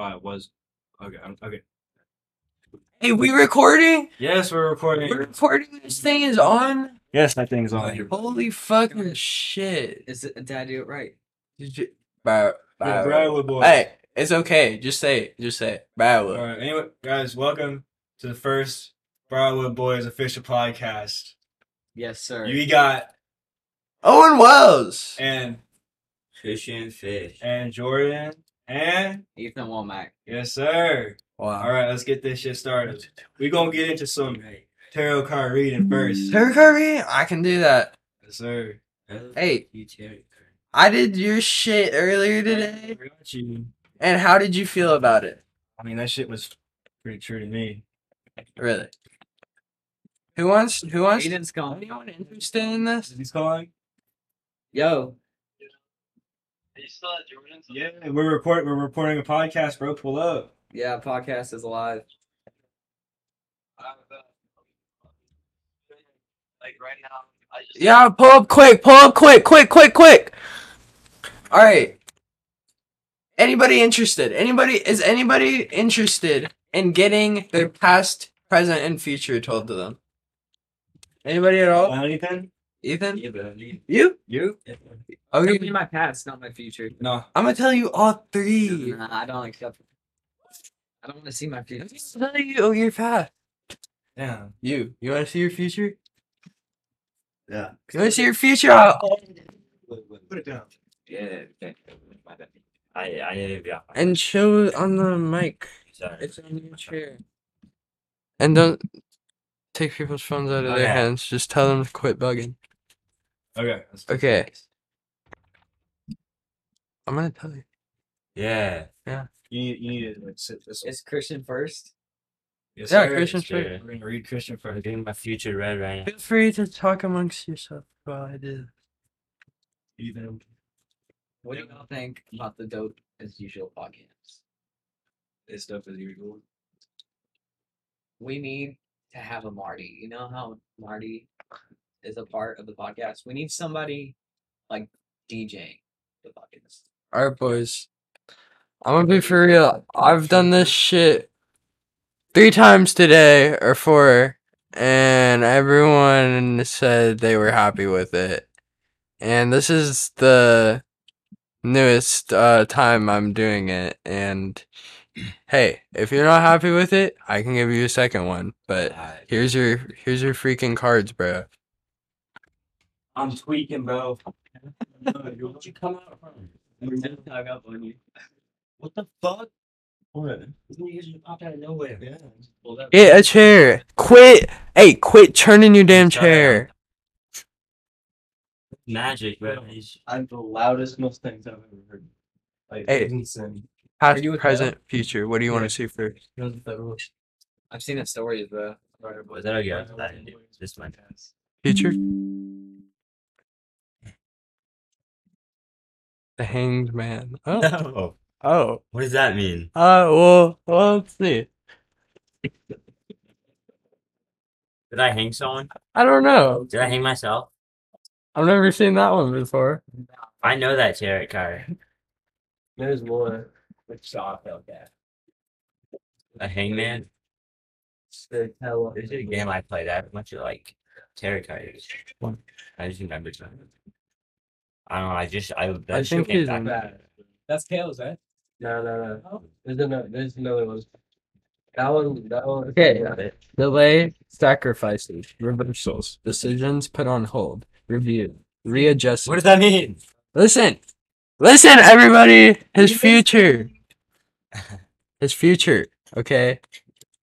Uh, it was. Okay. I'm- Okay. Hey, we recording? Yes, we're recording. We're recording. This thing is on. Yes, that thing's on. Holy fucking shit! Is it, did I do it right? Did you, bro, Yeah, bro. Boy. Hey, it's okay. Just say it. Just say it. All Bro. right. Anyway, guys, welcome to the first Briarwood Boys official podcast. Yes, sir. You got Owen Wells. and Fish and fish. and Jordan and Ethan Womack. yes, sir. Wow. All right, let's get this shit started. We're gonna get into some tarot card reading first. Tarot card reading? I can do that. Yes, sir. Hey, You Terry. I did your shit earlier today. I got you. And how did you feel about it? I mean, that shit was pretty true to me. Really? Who wants? Who wants? Aiden's gone. Anyone interested in this? Is he calling? Yo, Yeah, we're recording. We're reporting a podcast, bro. Pull up. yeah, podcast is alive. Uh, like right now, I just Yeah, pull up quick. Pull up quick. Quick. Quick. Quick. All right. Anybody interested? Anybody is anybody interested in getting their past, present, and future told to them? Anybody at all? Uh, Anything? Ethan? Yeah, but leave. You? You? Tell me Okay. my past, not my future. No. I'm gonna tell you all three. Nah, I don't accept. I don't want to see my future. I'm gonna tell you oh, your past. Damn. You. You want to see your future? Yeah. You want to see your future? I'll- Put it down. Yeah. Okay. My bad. I I didn't yeah. And show it on the mic. Sorry. It's on your chair. And don't take people's phones out of their Okay. hands. Just tell them to quit bugging. Okay. let's- Okay. I'm gonna tell you. Yeah. Yeah. You need, you need to like sit this. Is Christian first? Yes, Yeah, sir. Christian sure. first. We're gonna read Christian I'm first. getting my future read right now. Feel free to talk amongst yourself while I do. Ethan. What do y'all think about the dope as usual podcast? This stuff as usual. We need to have a Marty. You know how Marty is a part of the podcast. We need somebody like DJing the podcast. Alright, boys. I'm gonna be for real. I've done this shit three times today or four, and everyone said they were happy with it. And this is the newest uh, time I'm doing it. And hey, if you're not happy with it, I can give you a second one. But here's your here's your freaking cards, bro. I'm tweaking, bro. You come out from? Hung up on you. What the fuck? What? This just popped out of nowhere. Yeah. Pulled. Get a chair. Quit. Hey, quit turning your damn chair. Magic, bro. I'm the loudest Mustangs I've ever heard. Like, Hey. insane. Past, you with present, future. What do you want to see first? I've seen the stories, bro. Was that okay? That- This one. Future. The Hanged Man. Oh. No. Oh. What does that mean? Uh. Well. Well. Let's see. Did I hang someone? I don't know. Did I hang myself? I've never seen that one before. I know that tarot card. There's more. Like, soft okay. A hangman. They tell This is it a game I played. I have a bunch of like tarot cards. I just remembered something. I don't know. I just I. That I think came he's back. in that. That's Kale's, right? No, no, no. There's another. There's another one. That one. That one. Okay. Delay. Sacrifices. Reversals. Decisions put on hold. Review. Readjust. What does that mean? Listen. Listen, everybody. His future. His future. Okay.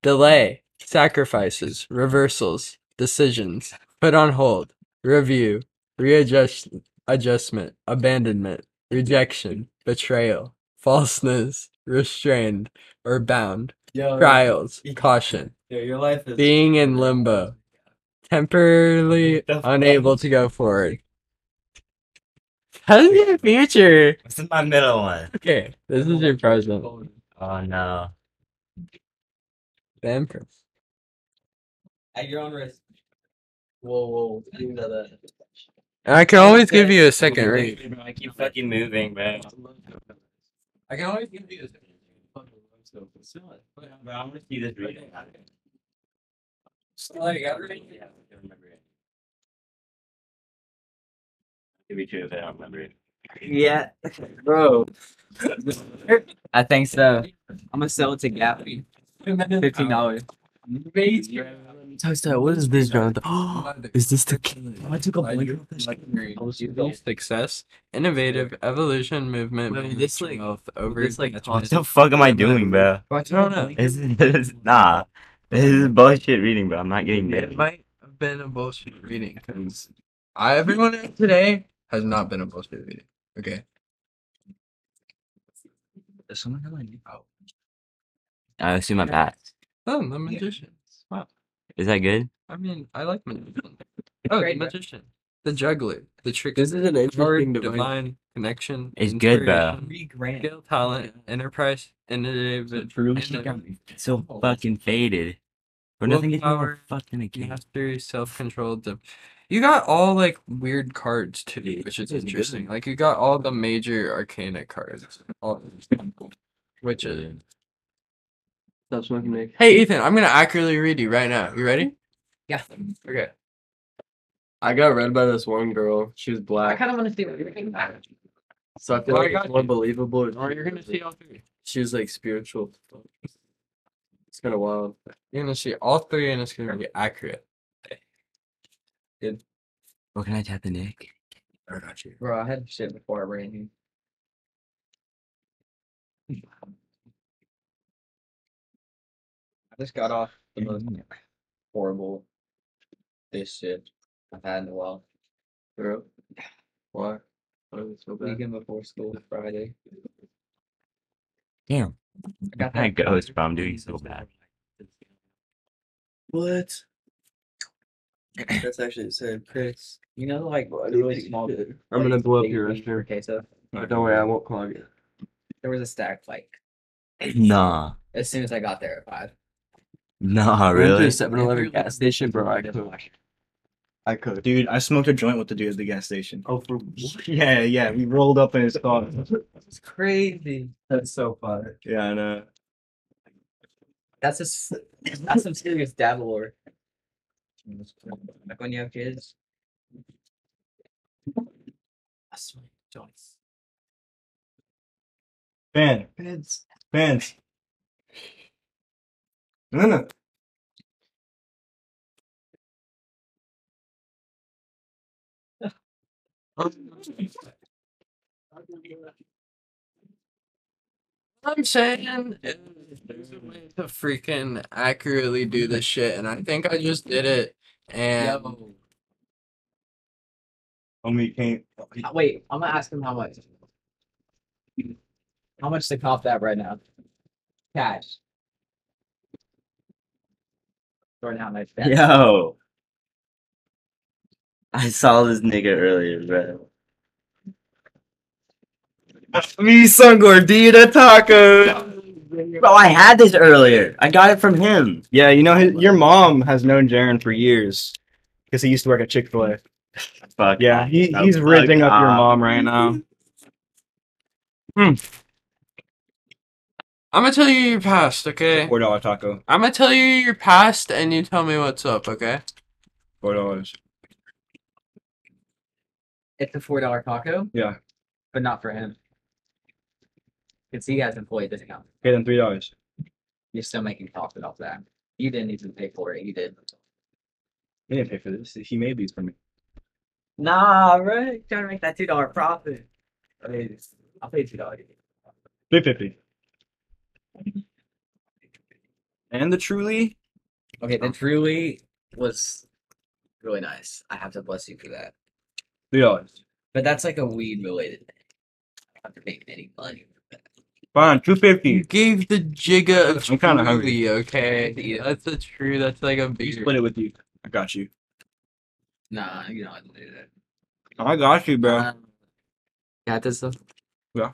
Delay. Sacrifices. Reversals. Decisions. Put on hold. Review. Readjust. Adjustment. Abandonment. Rejection. Betrayal. Falseness. Restrained. Or bound. Yo, Trials. Caution. yo, your life is. Being in limbo. Temporarily unable to go forward. How's your future? This is my middle one? Okay, this is your present. Oh no. The Empress. At your own risk. Whoa, whoa. That. And I can always give you a second ring. I keep fucking moving, man. I can always give you a second But I'm gonna see this reading. Like, I I don't remember it. Could be true if I don't remember it. Yeah, bro. I think so. I'm gonna sell it to Gappy. Fifteen dollars. Toaster, what is this, John? is this the I took a blink success, innovative evolution movement, Wait, this, like- wealth over this, like. What the fuck am I doing, bro? I don't know. This is, this is nah. This is bullshit reading, bro. I'm not getting It it. might have been a bullshit reading because I everyone today has not been a bullshit reading. Okay. Does someone have my Oh, I assume I'm at. oh the magician. Wow. Is that good? I mean, I like magician. Oh, the Great, bro. magician, the juggler, the trick. This is an interesting device. divine connection. It's good, bro. inspiration, three grand? Skill, talent, enterprise, innovative, Truly innovative, So oh. fucking faded. But nothing gets me more Willpower, fucked than a game. mastery, self-control. div- You got all like weird cards too, Yeah, which is it's good. interesting. Like you got all the major arcana cards, all, which is. Stop smoking, Nick. Hey Ethan, I'm gonna accurately read you right now. You ready? Yeah. Okay. I got read by this one girl. She was black. I black. kind of want to see what you're thinking. So I feel Well, I like got it's more you. believable. if Or she you're gonna see all three. She was like spiritual. It's kind of wild. You're gonna see all three, and it's gonna be accurate. What can I tap the Nick? I got you. Bro, I had shit before I ran here. I just got off the most mm. horrible this shit I've had in a while. Bro. Why? Why it so bad? Weekend before school, Friday. Damn. I got That goes, bro. I'm doing so bad. What? That's actually insane. Chris, you know, like really small. I'm gonna blow up your restroom. queso. But don't worry, I won't clog it. There was a stack like Nah. as soon as I got there at five. Nah, I went to really? a 7-Eleven gas station, bro. I could. I could. Dude, I smoked a joint with the dude at the gas station. Oh, for Yeah, yeah. We rolled up in his car. It's crazy. that's so fun. Yeah, I know. That's a s- that's some serious dad lore. Like when you have kids. I smoke joints. Fan. Pants. Fans. No, no. I'm saying is there's a way to freaking accurately do this shit, and I think I just did it. And Homie can't. Uh, Wait, I'm gonna ask him how much. How much to cop that right now? Cash. Sorry, how much? Ben. Yo. I saw this nigga earlier, bro. Me son gordita taco. Bro, I had this earlier. I got it from him. Yeah, you know his, your mom has known Jaron for years because he used to work at Chick Fil A. Fuck. Yeah, he, he's ripping up your ah. mom right now. Hmm. I'm gonna tell you your past, okay? Four dollar taco. I'm gonna tell you your past, and you tell me what's up, okay? Four dollars. It's a four dollar taco. Yeah. But not for him. Because he has employee discount. Okay, then three dollars. You're still making profit off that. You didn't even pay for it. You did. He didn't pay for this. He made these for me. Nah, right? Trying to make that two dollar profit. I mean, I'll pay two dollars. Three fifty. And the truly. Okay, the truly was really nice. I have to bless you for that. Three dollars. But that's like a weed related thing. I don't have to make any money. for that. Fine, two You gave the jigga of I'm kinda hungry. Truly, okay? That's a true. That's like a beer. Split it with you. I got you. Nah, you don't have to do that. I got you, bro. Um, got this stuff? Yeah.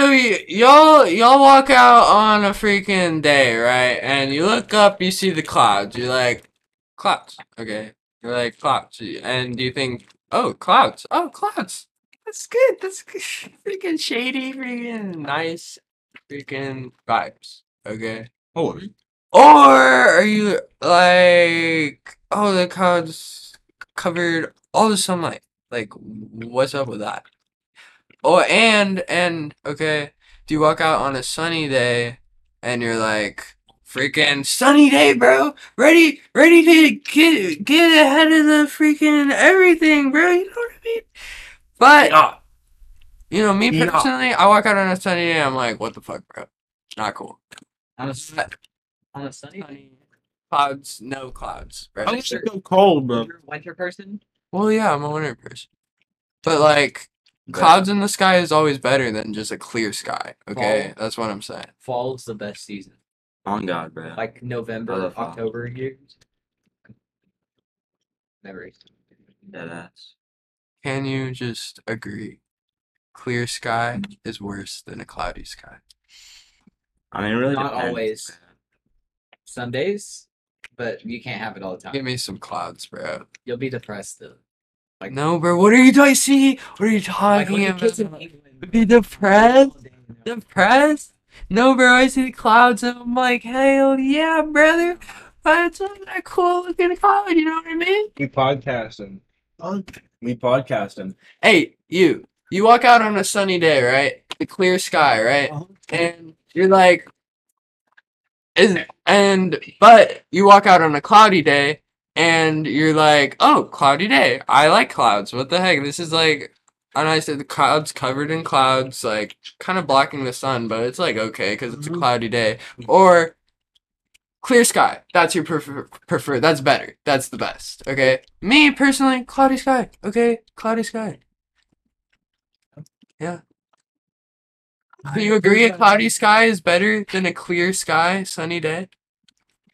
So y'all y'all walk out on a freaking day, right? And you look up, you see the clouds. You're like, clouds. Okay. You're like clouds, and do you think, oh, clouds. Oh, clouds. That's good. That's good. freaking shady, freaking nice, freaking vibes. Okay. Oh, Or are you like, oh, the clouds covered all the sunlight? Like, what's up with that? Oh, and and okay, do you walk out on a sunny day and you're like, freaking sunny day, bro, ready, ready to get get ahead of the freaking everything, bro. You know what I mean? But yeah. you know, me Yeah. personally, I walk out on a sunny day, I'm like, what the fuck, bro? Not cool. On a, s- on a sunny day. Clouds, no clouds, bro. I used to go cold, bro. You're a winter person? Well, yeah, I'm a winter person. But like clouds in the sky is always better than just a clear sky. Okay, that's what I'm saying. Fall is the best season. On God, bro. Like November, love fall. October here. Never. Dead ass. Can you just agree? Clear sky is worse than a cloudy sky. I mean, really Not depends, always. Some days, but you can't have it all the time. Give me some clouds, bro. You'll be depressed though. Like No, bro. What are you doing? See? What are you talking when the about? kids Be depressed? all day, you know, Depressed? No, bro. I see the clouds and I'm like, hell yeah, brother. That's that cool looking cloud. You know what I mean? We podcasting. We podcasting. Hey, you. You walk out on a sunny day, right? The clear sky, right? And you're like, is and but you walk out on a cloudy day, and you're like, oh, cloudy day. I like clouds. What the heck? This is like, and I said the clouds covered in clouds, like kind of blocking the sun, but it's like okay because it's a mm-hmm. cloudy day. Or clear sky. That's your prefer prefer. That's better. That's the best. Okay. Me personally, cloudy sky. Okay, cloudy sky. Yeah. Do you agree a cloudy sky is better than a clear sky, sunny day?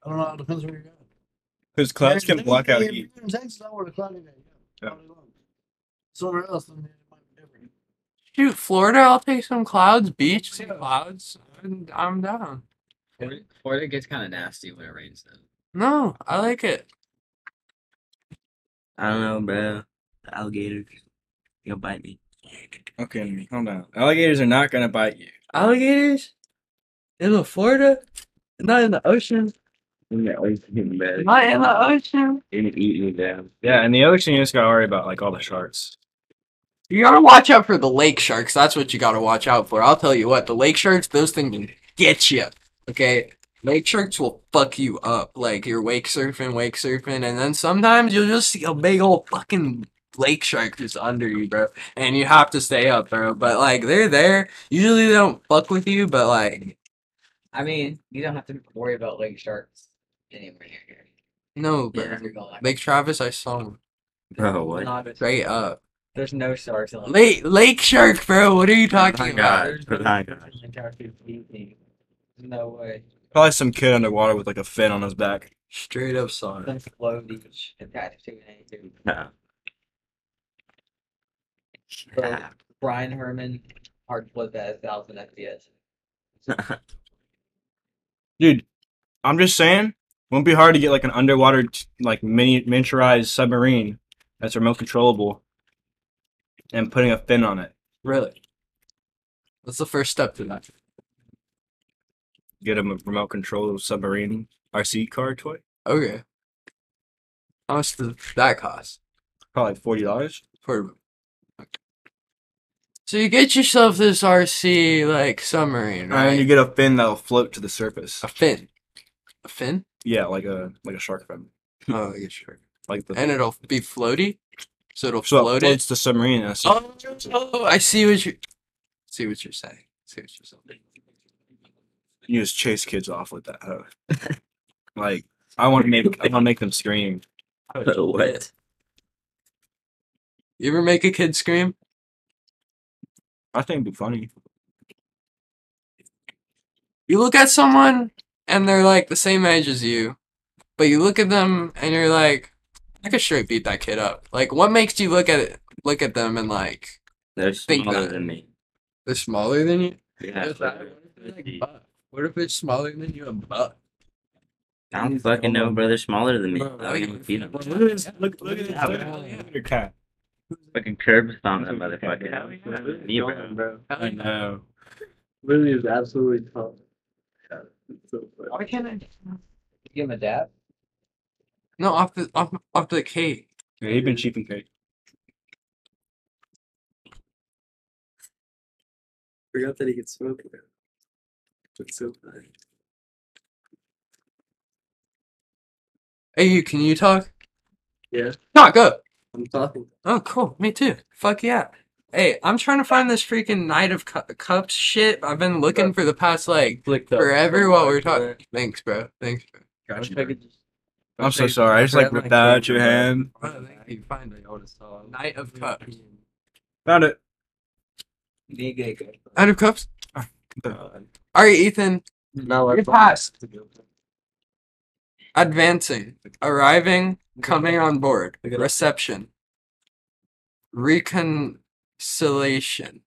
I don't know. It depends where you're going. Because clouds can block out If heat. in Texas, I wear a cloudy day. Yeah. Yeah. all day long. Somewhere else, then it might be different. Shoot, Florida, I'll take some clouds, beach, some Yeah. clouds. I'm, I'm down. Florida, Florida gets kind of nasty when it rains though. No, I like it. I don't know, bro. The alligators. You'll bite me. Okay, calm down. Alligators are not gonna bite you. Alligators? In the Florida? Not in the ocean. In the ocean, bro. Not in the ocean. You're gonna eat me, bro. Yeah, in the ocean you just gotta worry about like all the sharks. You gotta watch out for the lake sharks. That's what you gotta watch out for. I'll tell you what, the lake sharks, those things can get you. Okay? Lake sharks will fuck you up. Like you're wake surfing, wake surfing, and then sometimes you'll just see a big old fucking lake shark just under you, bro. And you have to stay up, bro. But like they're there. Usually they don't fuck with you, but like I mean, you don't have to worry about lake sharks anywhere near here. no, bro. Yeah, you're going Lake Travis, I saw him Bro, what? Not- straight up. There's no sharks in Lake Lake shark, bro. What are you talking my about? God. Oh my God. No way. Probably some kid underwater with like a fin on his back. Straight up saw it. Some floaty attached to an anything. No. Bro, Brian Herman, hard flip at a thousand FPS. Dude, I'm just saying, won't be hard to get like an underwater like mini miniaturized submarine that's remote controllable and putting a fin on it. Really? What's the first step to that? Get a remote control submarine RC car toy. Okay. How much does that cost? Probably forty dollars. For so you get yourself this RC like submarine, right? And you get a fin that'll float to the surface. a fin. A fin? Yeah, like a like a shark fin. Oh, yeah, sure. Like the And it'll be floaty, so it'll so it float it. floats the submarine. And it's- Oh, oh, I see what you see what you're saying. See what you're saying. You just chase kids off with that. huh? like I want to make I want to make them scream. Oh, what? You ever make a kid scream? I think it'd be funny. You look at someone and they're like the same age as you, but you look at them and you're like, I could straight beat that kid up. Like, what makes you look at it, look at them and like They're Think smaller that. than me. they're smaller than you? Yeah. What if it's smaller than you and buff? I don't fucking know, bro. They're smaller than me. Bro, I don't even beat 'em. Look, look, look at this. Yeah, Look bro. at your cat. Fucking curb stomp that motherfucker. Me, bro. bro. I know. Literally is absolutely tough. Yeah, it's so funny. Why can't I give him a dab? No, off the off off the cake. Yeah, he's been cheap and cake. Forgot that he could smoke it. It's so funny. Hey, you can you talk? Yeah, Talk up. I'm talking. Oh, cool. Me too. Fuck yeah. Hey, I'm trying to find this freaking Knight of Cu- Cups shit. I've been looking for the past like Flicked up. forever while we are talking. Thanks, bro. Thanks, bro. I wish I could just- I'm so sorry. I just like ripped that out your hand. Oh, thank you. Find it. Knight of Cups. Found it. Knight of Cups. All right, Ethan. No, You're passed. Advancing. Arriving. Coming on board. Reception. Mm-hmm. Reconciliation.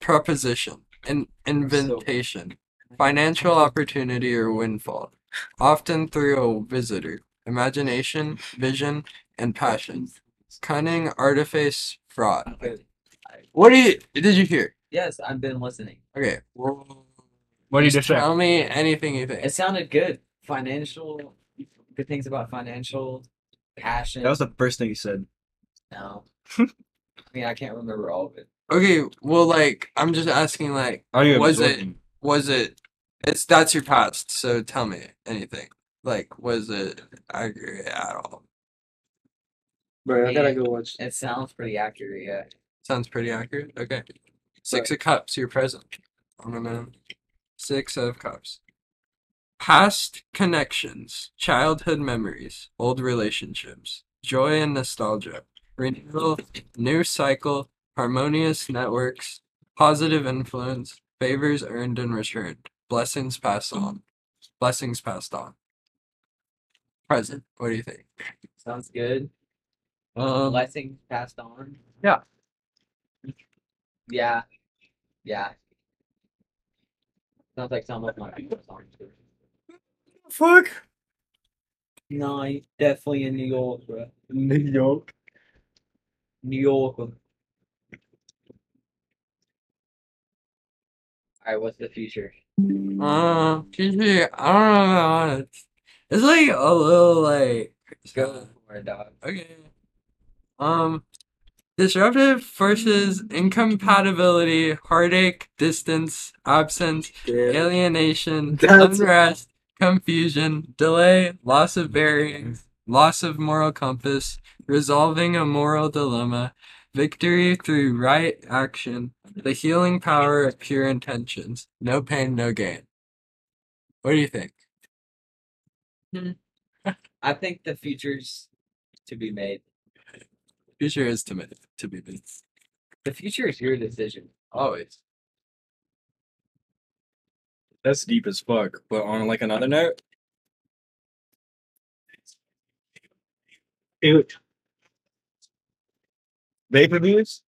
Proposition. In- invitation. Financial opportunity or windfall. Often through a visitor. Imagination, vision, and passion. Cunning, artifice, fraud. What do you did you hear? Yes, I've been listening. Okay. Well, What do you just say? tell me anything you think. It sounded good. Financial, good things about financial, passion. That was the first thing you said. no. I mean, I can't remember all of it. Okay, well, like I'm just asking, like, Are you Was it- absorbing? was it? It's that's your past, so tell me anything. Like, was it accurate at all? Bro, I gotta go watch. It sounds pretty accurate. Yeah. Sounds pretty accurate. Okay, six of cups. You're present. On a minute. Six of cups. Past connections, childhood memories, old relationships, joy and nostalgia, renewal, new cycle, harmonious networks, positive influence, favors earned and returned, blessings passed on, blessings passed on. Present. What do you think? Sounds good. Um, Blessings passed on. Yeah. Yeah. Yeah. Sounds like some of my people songs. too. Fuck. No, definitely in New York, bro. New York. New York. Alright, what's the future? Uh, usually, I don't know about it. It's like a little like Go for it, dog. okay. Um, disruptive forces, incompatibility, heartache, distance, absence, alienation, That's- unrest, confusion, delay, loss of bearings, loss of moral compass, resolving a moral dilemma, victory through right action, the healing power of pure intentions, no pain, no gain. What do you think? Hmm. I think the future's to be made. Future is to, be- to be made. The future is your decision. Always. That's deep as fuck. But on like another note, Dude. Vapor views?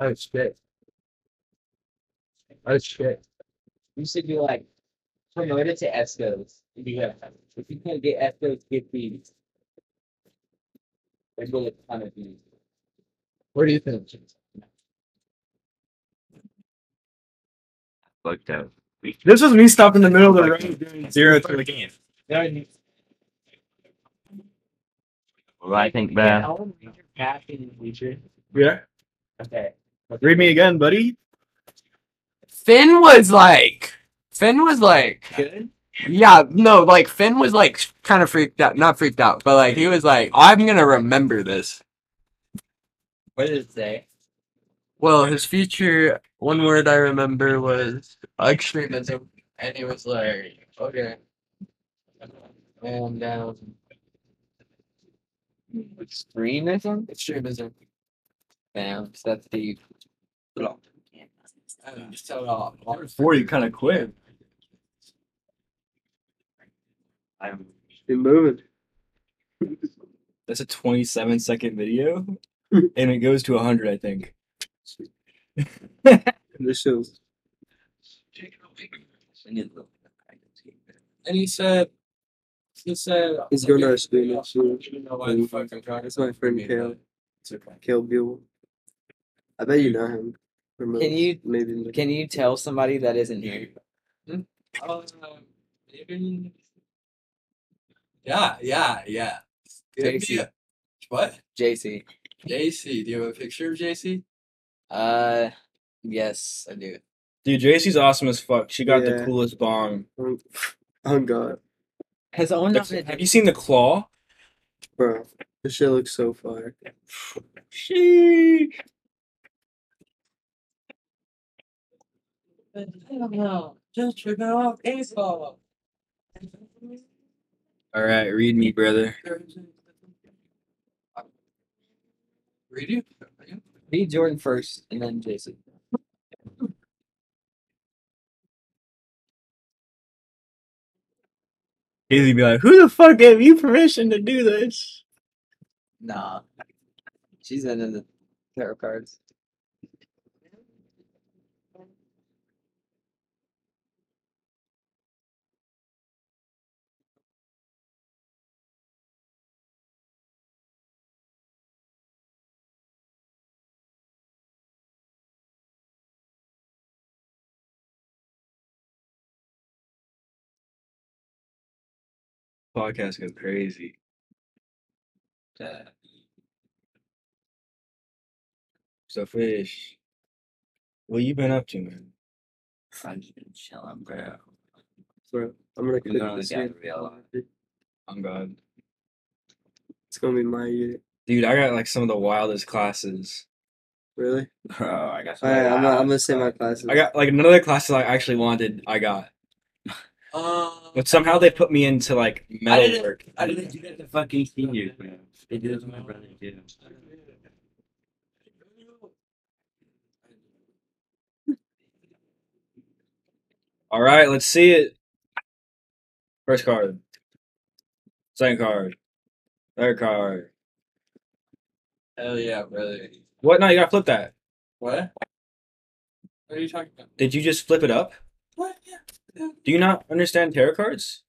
Oh shit. Oh shit. You should be like promoted to ESCOs. Yeah. If you can't get ESCOs, get these. They will a ton of these. What do you think? Fucked up. This was me stopping in the middle of the road doing zero to the game. What I think, uh, bro? I want to read your passion in the future. Yeah. Okay. Read me again, buddy. Finn was like, Finn was like, Good. yeah, no, like Finn was like kind of freaked out, not freaked out, but like he was like, I'm gonna remember this. What did it say? Well, his future, one word I remember was extremism, and he was like, okay, and um, extremism, extremism. Bam, so that's. And just tell it all. Before you kind of quit. I'm Been moving. That's a 27 second video, and it goes to 100, I think. This shows. And he said, he said, He's going to our student. You know why the fuck I'm That's my friend Kale. It's okay. Kill Bill. I bet you know him. From Can a- you- maybe? Can you tell somebody that isn't here? Uh, maybe- Yeah, yeah, yeah. Give me JC. a- What? JC. JC. Do you have a picture of JC? Uh, yes, I do. Dude, JC's awesome as fuck. She got the coolest bong. Oh god, Has owned Have have you seen the claw? bro, this shit looks so fire. Sheesh. Just check out baseball. All right, read me, brother. Read you? Read Jordan first, and then JC. He'd be like, "Who the fuck gave you permission to do this?" Nah, she's into the tarot cards. Podcast goes crazy. So, fish, what you been up to, man? I've just been chilling, bro. Bro, I'm gonna You quit know, this year. I'm God, It's gonna be my year. dude. I got like some of the wildest classes. Really? Bro, I got. Alright, I'm, not, I'm gonna say my classes. I got like none of the classes I actually wanted. I got, Um, but somehow they put me into like I metal didn't. work. I didn't do that to fucking seniors, man. They did it to my brother too. All right, let's see it. First card. Second card. Third card. hell yeah, brother. What? No, you gotta flip that. What? What are you talking about? Did you just flip it up? What? Yeah. Do you not understand tarot cards?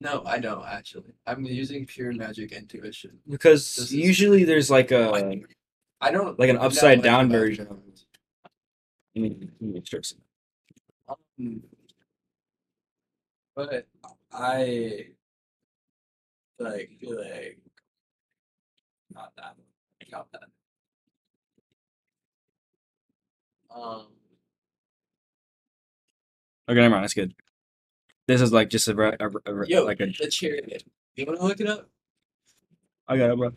No, I don't actually. I'm using pure magic intuition. Because This is- usually there's like a I don't like an know upside much down about version. cards. Let me- mean, me strip some. Um, but I like feel like not that not that. Um, Okay, never mind. That's good. This is like just a, re- a, re- a yo, like a. the chariot. You want to look it up? I got it, bro.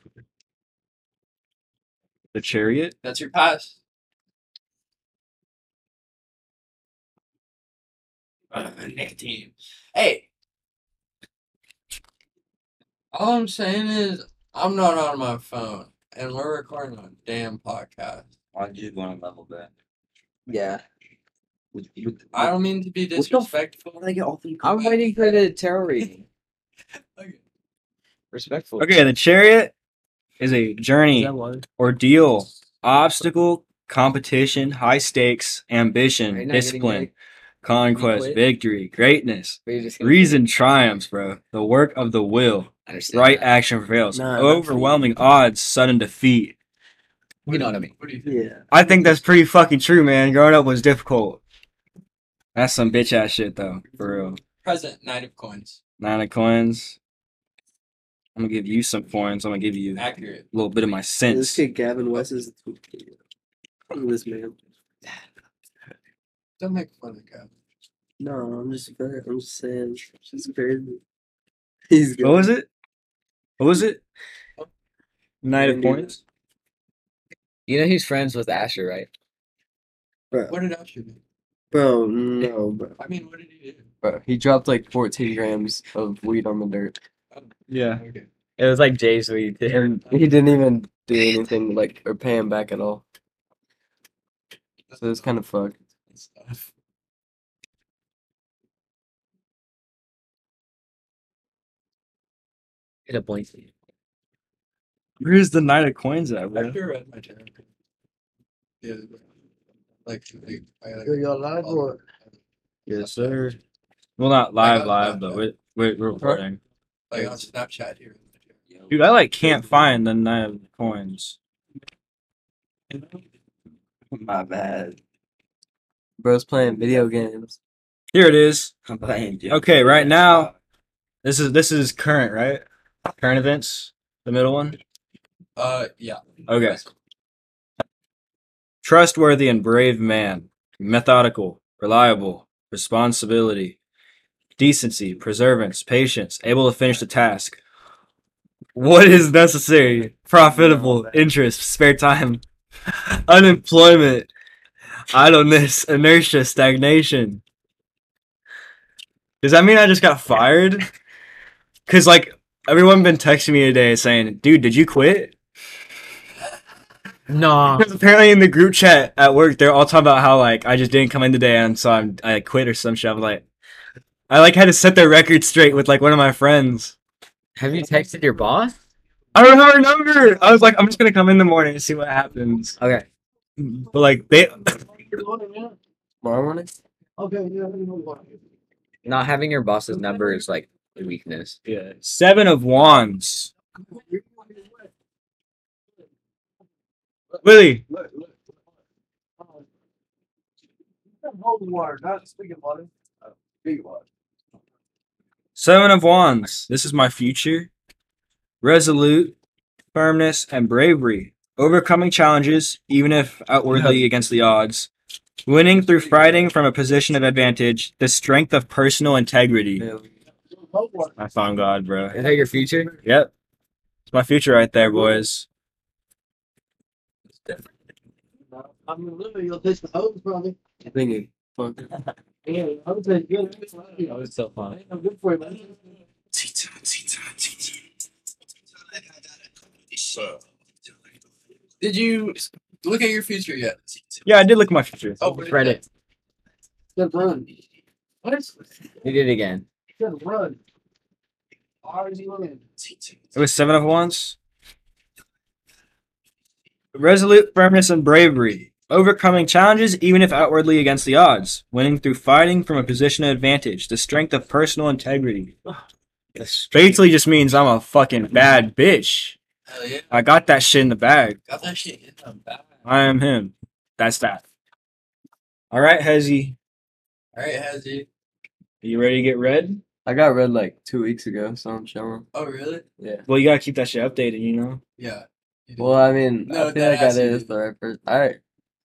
The chariot. That's your pass. Uh, Nick team. Hey. All I'm saying is I'm not on my phone, and we're recording a damn podcast. I did you want to level that. Yeah, With, with, I don't mean to be What the f- disrespectful. I get all the I'm waiting for the tarot reading. Okay. Respectful. Okay, the chariot is a journey, ordeal, obstacle, competition, high stakes, ambition, not discipline, conquest, victory, greatness, Or you gonna- reason triumphs, bro. The work of the will. Right that. action prevails. Nah, Overwhelming odds, sudden defeat. You know what I mean. What do you think? Yeah. I think that's pretty fucking true, man. Growing up was difficult. That's some bitch ass shit though, for real. Present nine of coins. Nine of coins. I'm gonna give you some coins. I'm gonna give you a Accurate. little bit of my sense. This sense. kid Gavin West is this man. Don't make fun of God. No, I'm just I'm just saying she's crazy. He's good. What was it? What was it? Nine of Didn't coins. You know he's friends with Asher, right? Bro, What did Usher do? Bro, no, bro. I mean, what did he do? Bro, he dropped like 14 grams of weed on the dirt. Yeah. Oh, okay. It was like Jay's weed. And he didn't even do anything like or pay him back at all. So it's kind of fucked. Stuff. Hit a blink. Where's the nine of coins at, I bro? sure uh, read my tarot. Yeah. Like, like, I like. Y'all live or? Yes, sir. Well, not live, got live, that, but yeah. we're, we're, we're recording. Like on Snapchat here. Dude, I like can't find the nine coins. My bad. Bro's playing video games. Here it is. I'm playing. Okay, right now, this is this is current, right? Current events. The middle one. Uh, yeah. Okay. Trustworthy and brave man. Methodical, reliable, responsibility, decency, perseverance, patience, able to finish the task. What is necessary? Profitable, interest, spare time, unemployment, idleness, inertia, stagnation. Does that mean I just got fired? Cause like everyone been texting me today saying, "Dude, did you quit?" No. Because apparently in the group chat at work, they're all talking about how like I just didn't come in today and so I'm I quit or some shit. I'm like, I like had to set their record straight with like one of my friends. Have you texted your boss? I don't have her number. I was like, I'm just gonna come in the morning and see what happens. Okay. But like they, Tomorrow morning? Okay, yeah, let me know what. Not having your boss's number is like a weakness. yeah, seven of wands. Willie, Look, look. Holy water, not speaking water. Big water. seven of wands. This is my future. Resolute, firmness, and bravery. Overcoming challenges, even if outwardly against the odds. Winning through fighting from a position of advantage. The strength of personal integrity. Yeah. I found God, bro. Is that your future? Yep. It's my future right there, boys. I mean, literally, you'll taste the hose, probably. I think it fuck. Yeah, I would say good. Oh, it's so fun. I'm good for you, man. Did you look at your future yet? Yeah, I did look at my future. Oh, what is Read it? it. Good run. What is? You did it again. Good run. Already running. It was seven of wands. Resolute firmness and bravery. Overcoming challenges, even if outwardly against the odds. Winning through fighting from a position of advantage. The strength of personal integrity. Basically just means I'm a fucking bad bitch. Hell yeah. I got that shit in the bag. Got that shit in the bag. I am him. That's that. All right, Hezzy. All right, has you? Are you ready to get read? I got read like two weeks ago, so I'm chilling. Oh, really? Yeah. Well, you gotta keep that shit updated, you know? Yeah. You do. Well, I mean, No, I feel like I that's did you. the right person. All right,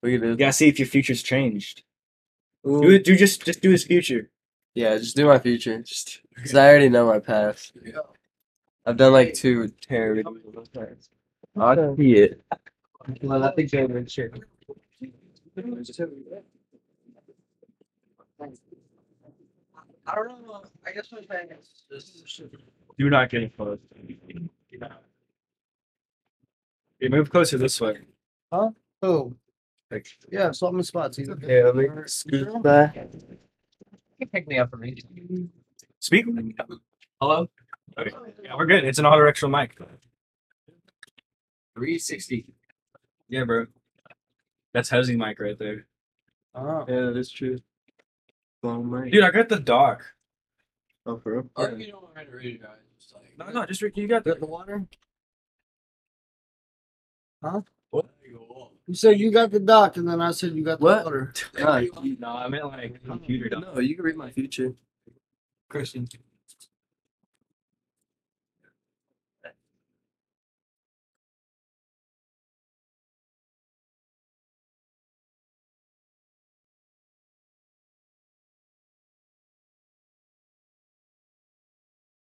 we can do You gotta see if your future's changed. Ooh. Do, do just just do his future. Yeah, just do my future. Just because I already know my past. Yeah. I've done like two terrible. I see it. Well, I think you're in sure. I don't know. I guess my thing is just. Do not get close. You move closer this way. Huh? Oh, Like, yeah, swap my spots. Either. Yeah, let me scoot back. You can pick me up from me. speak. Hello? Okay. Yeah, we're good. It's an auto-directional mic. 360. Yeah, bro. That's housing mic right there. Oh. Yeah, that's true. Long mic. Dude, I got the dock. Oh, for real? Or if you don't want to read it, guys. Just like. No, no, just you got the. the water? What? You said you got the dock, and then I said you got the What? water. Nah, No, I meant like computer dock. no, you can read my future. Christian.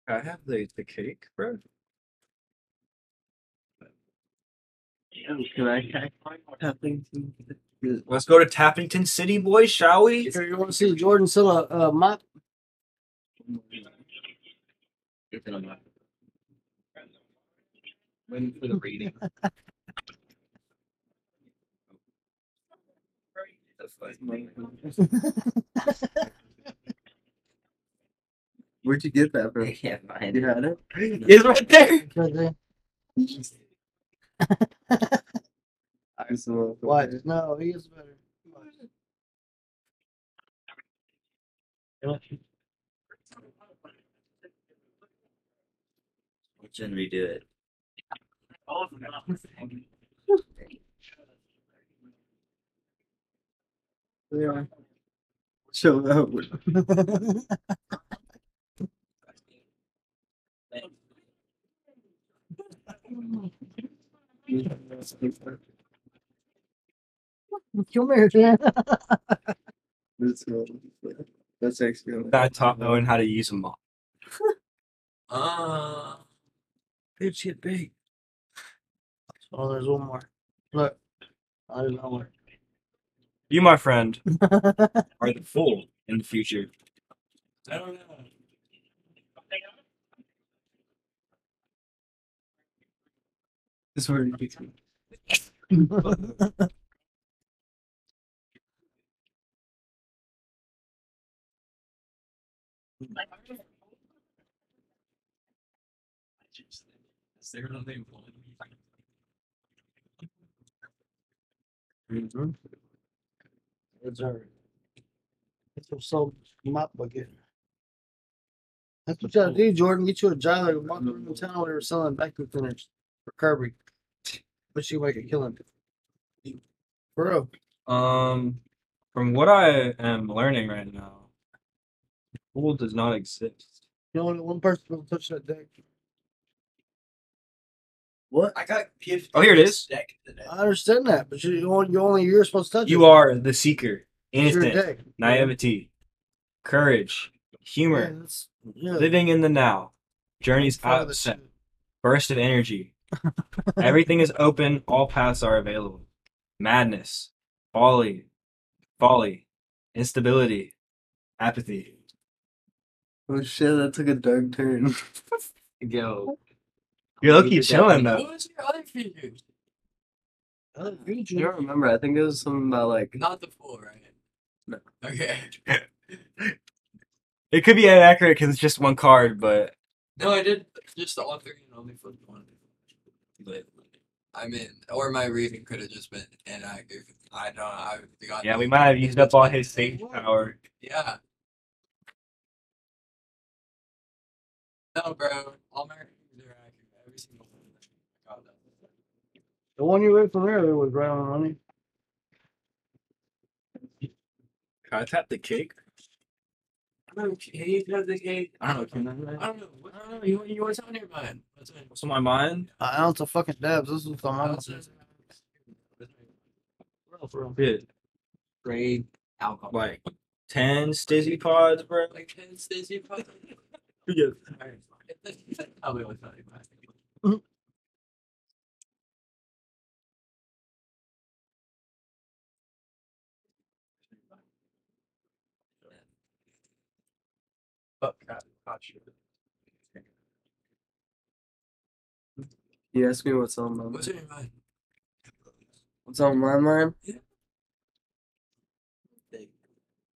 I have the the cake, bro. Can I tapping? Let's go to Tappington City, boys, shall we? Here, you want to see Jordan sell a uh, mop? Waiting for the reading. Where'd you get that from? Yeah, fine. You had it? It's right there. Right there. I saw What? No, he is better. We shouldn't redo it. Yeah. Show out. Here. That's, that's actually. I taught Owen how to use a mop. Ah, Uh, Bitch, get big. Oh, there's one more. Look. I don't know where. You, my friend, are the fool in the future. I don't know. This word beats me. Is there nothing It's our. It's a soap mop bucket. That's what you gotta do, Jordan. Get you a jar like around the town were selling vacuum for Kirby. But you make a killing. For real. Um, from what I am learning right now, pool does not exist. You only one person will touch that deck. What? I got gifted. Oh, here it is. Deck today. I understand that, but you, you only, you only you're supposed to touch it. You are the seeker, It's your innocent, deck. naivety, courage, humor, that's- yeah. living in the now, journeys Follow out the set, burst of energy. Everything is open, all paths are available. Madness, folly, folly, instability, apathy. Oh shit, that took a dark turn. Yo. You're lucky chilling though. What was your other figures? Uh, I don't remember. I think it was something about like. Not the fool, right? No. Okay. It could be inaccurate because it's just one card, but No, I did just all three and only flipped one. But I mean, or my reading could have just been inaccurate. I i don't know. I got yeah, we might have used up all his stage power. Yeah. No, bro. All my readings are accurate. Every single one. I got that. The one you read from earlier was right on money. Can I tap the cake? I don't know. He does the cake. I don't know. Can I? I don't know. What- I don't know. You, you what's on your mind? What's on my mind? An ounce of fucking dabs. This is the your month. mind? Bit Grade alcohol. like ten stizzy pods, bro. Like ten Stacey Puff. Yeah. Alright. Tell me what's on your mind. Fuck, God, God, shit. You ask me what's on my What's mind. on your mind? What's on my mind? Yeah.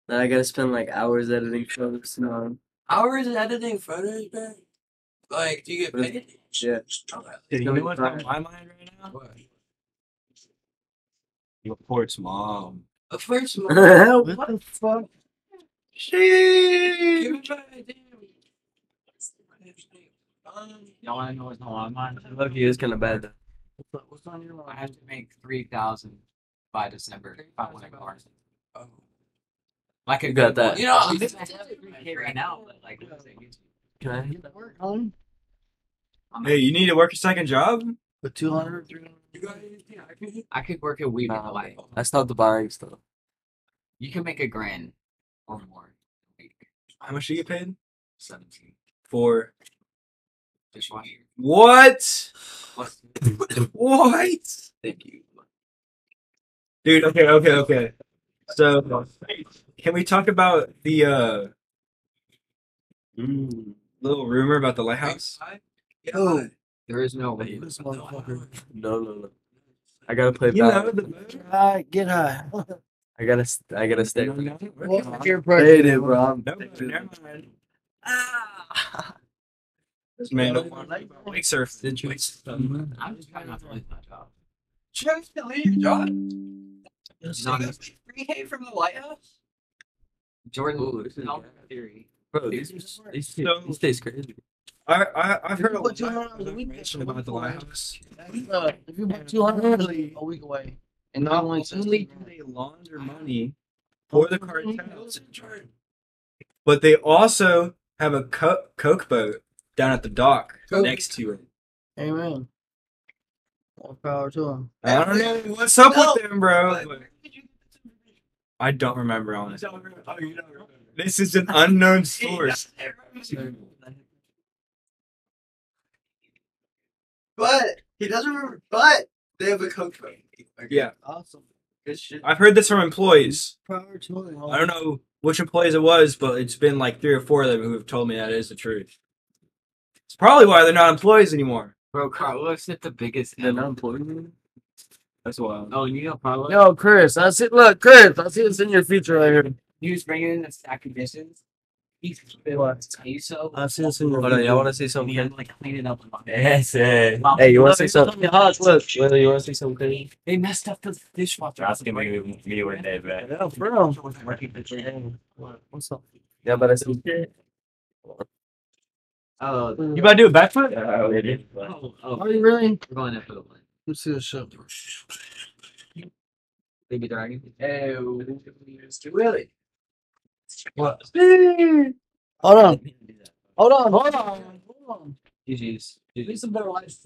That I gotta spend like hours editing photos. No. Hours editing photos, bro. Like, do you get paid? Yeah. Okay. Dude, you know what's on my mind right now? What? Your port's mom. A first what What the fuck? Give me my idea. Y'all want to know what's on my mind? lowkey It's kind of bad. though. What's on- What's on your I have to make three thousand by December. If I want to go hard. oh. Like a You got good one. that. You know, I I'm have three K right now, but like, what does it get you? Can I? Get work, homie. I'm Hey, you need to work a second job? With 200, 300. You got anything I can I could work a week in Nah, Hawaii. That's not the buying stuff. You can make a grand or more a week. How much do you get paid? Seventeen. For Dishwasher. What? What? thank you. Dude, okay, okay, okay. So, can we talk about the uh mm, little rumor about the lighthouse? Yo, There is no way. No, no, no. I gotta play You back. know the High, get high. I gotta. I gotta stay. What's your Hey, dude, bro. I'm- No, never mind. This man don't wake surf, did you? I'm just trying not to lose my job. Just to leave your job. Not a- Three K from the Lighthouse. Jordan, Ooh, this is tell me theory. Bro, these, these, So- these taste crazy. I, I I've heard a lot of a information about the a week lighthouse. Uh, if you put two hundred a week away, and Not only only do they launder money for the cartels, but they also have a co- coke boat down at the dock next to it. Amen. More power to him. I don't know what's up with them, bro. I don't remember honestly. This is an unknown source. But he doesn't remember. But they have a coke. Okay. Yeah, Awesome. Good shit. I've heard this from employees. Power to him. I don't know which employees it was, but it's been like three or four of them who have told me that is the truth. It's probably why they're not employees anymore. Bro, Carlos hit the biggest. They're not employed. That's wild. Oh, you know Carlos? Yo, Chris, I see. Look, Chris, I see this in your future right here. He was bringing in a stack of dishes. He's been say so. I see this in your Hold on, future. y'all want to see something? he had to like clean it up. and all that. Yes, eh. Mom, Hey, you want to see something? on the hot Look, Willie, you want to see something crazy? They messed up the dishwasher. Asking me, me one day, bro. Yeah, for real. What's up? Yeah, but I see. Oh, You about to do a backflip? Uh, it is, but- oh, oh, Are you really? we're going after the one. Let's see the show. Baby dragon. Oh, really? What? Hold on. Hold on. Hold on. Hold on. GG's. These some better lives.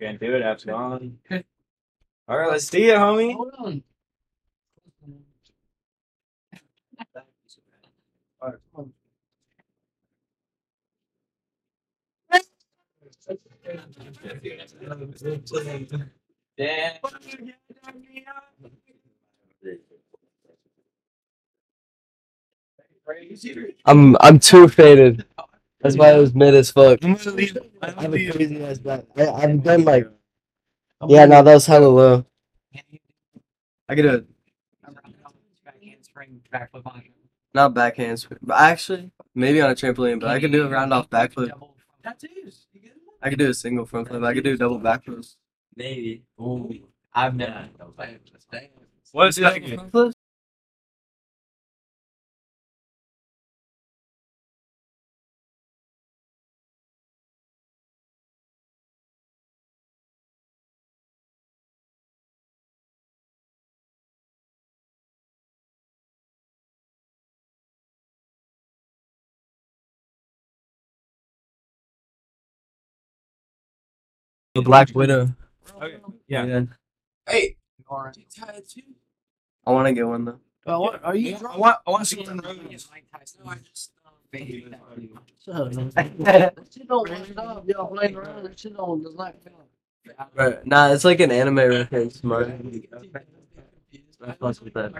Can't do it after on. All right, let's see it, homie. Hold on. All right, come on. Damn. I'm I'm too faded. That's why it was mid as fuck. I'm gonna leave. I'm I gonna have a leave. crazy ass back. I, I've done like. Yeah, no, that was hella low. I get do it. Back handspring, backflip on. Not backhands, but actually maybe on a trampoline. But I could do a round off backflip. Tattoos. I could do a single front flip. I could do a double backflip. Maybe. Ooh, I've never. What's that? Front flips? The Black Widow. Okay. Yeah. Hey, Alright. tattoo. I want to get one though. Uh, what, are you I want. I want to see the road. Shut up, man. That shit don't wind up. Y'all playing around. That shit don't does not count. Right. Nah, it's like an anime reference. Man. I fuck with that.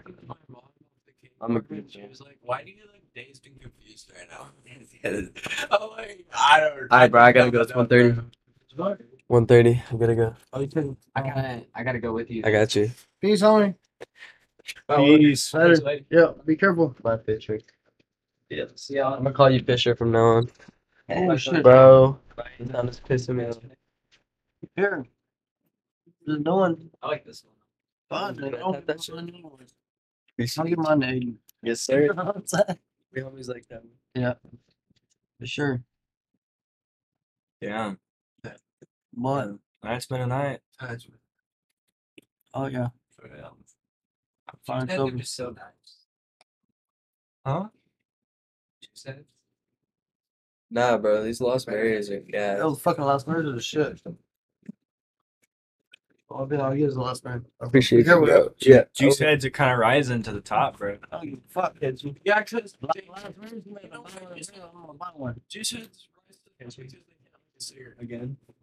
I'm a good She was like, "Why do you look dazed and confused right now?" I'm like, I don't. Alright, bro. I gotta go. It's 1.30. 1.30. I'm gonna go. Oh, I gotta, I gotta go with you. I got you. Peace, homie. Oh, Peace. Later. Yeah, be careful. My Fisher. Yeah. See y'all. I'm gonna call you Fisher from now on. Oh, shit. Bro. He's not just pissing me off. Here. Just doing I like this one. fun. man. Can I Don't tap that that shit? I'll give mine to Aiden. Yes, sir. You know what I'm saying? We always like that. Yeah. For sure. Yeah. But, Nice spend a night. oh, yeah. Fine, That so- dude is so nice. Huh? Two cents. Nah, bro. These Lost Berries are gas. That was fucking last bird are the shit. I'll be like, here's the last bird. Appreciate Be careful. you, bro. Yeah. Juice heads are kind of rising to the top, bro. I don't give a fuck, kids. Yeah, because Last bird, you made a buy one, I'm gonna buy one. Jesus Again. Yeah. Think of a wiggle my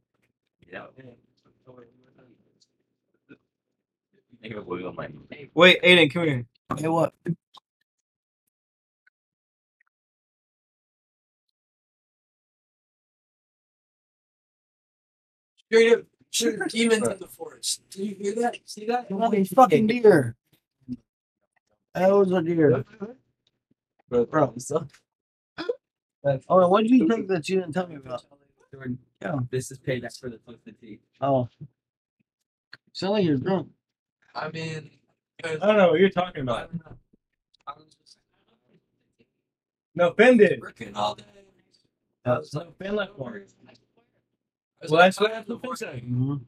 Wait, Aiden, come here. Hey, what? straight up shoot demons in the forest. Do you hear that? See that? Bloody fucking deer. That was a deer. Bro. Oh, what did you think that you didn't tell me about? Yeah. This is payback for the twisted tea. Oh. Sound like you're drunk. I mean, I don't know what you're talking I about. don't know. I was just No, Ben did. working all day. Uh, I was like, Finn left one. Well, that's what I happened to have Finn to said. Mhm.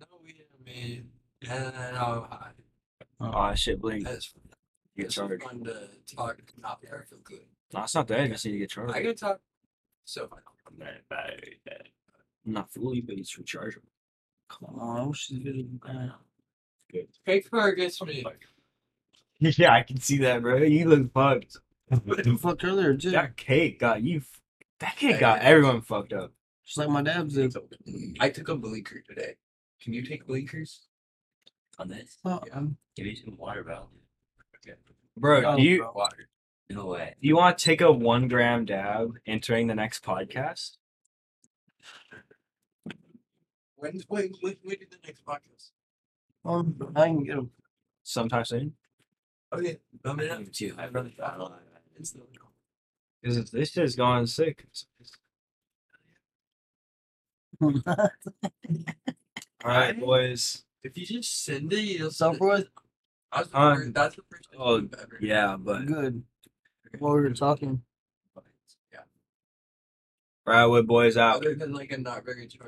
No, we didn't mean. And then I, Oh shit, blink. it's, You get it's charged. fun to talk not very feel good. No, it's not that. I just need to get charged. I can talk. So fine. I'm uh, not fully, but it's rechargeable. Come on, wish you could have Pay for against me. yeah, I can see that, bro. You look fucked. fucked earlier, too. That cake got you. f- That cake got everyone fucked up. Just like my dad's did. I took a blinker today. Can you take blinkers? On this, Oh, Yeah. Um, give me some water, bro. Bro, Oh, do you water? No way. do you want to take a one gram dab entering the next podcast? When when when when do the next podcast? Oh, I can get him. Sometime soon. Okay, I'm in it too. I'd rather battle instantly. Because this shit's going sick. All right, boys. If you just send it, you'll What's up, bro? That's the Uh, first- that's the first thing oh, you've ever- Yeah, but Good. While we were talking. Yeah. Briarwood boys out. Other than like a not very charged.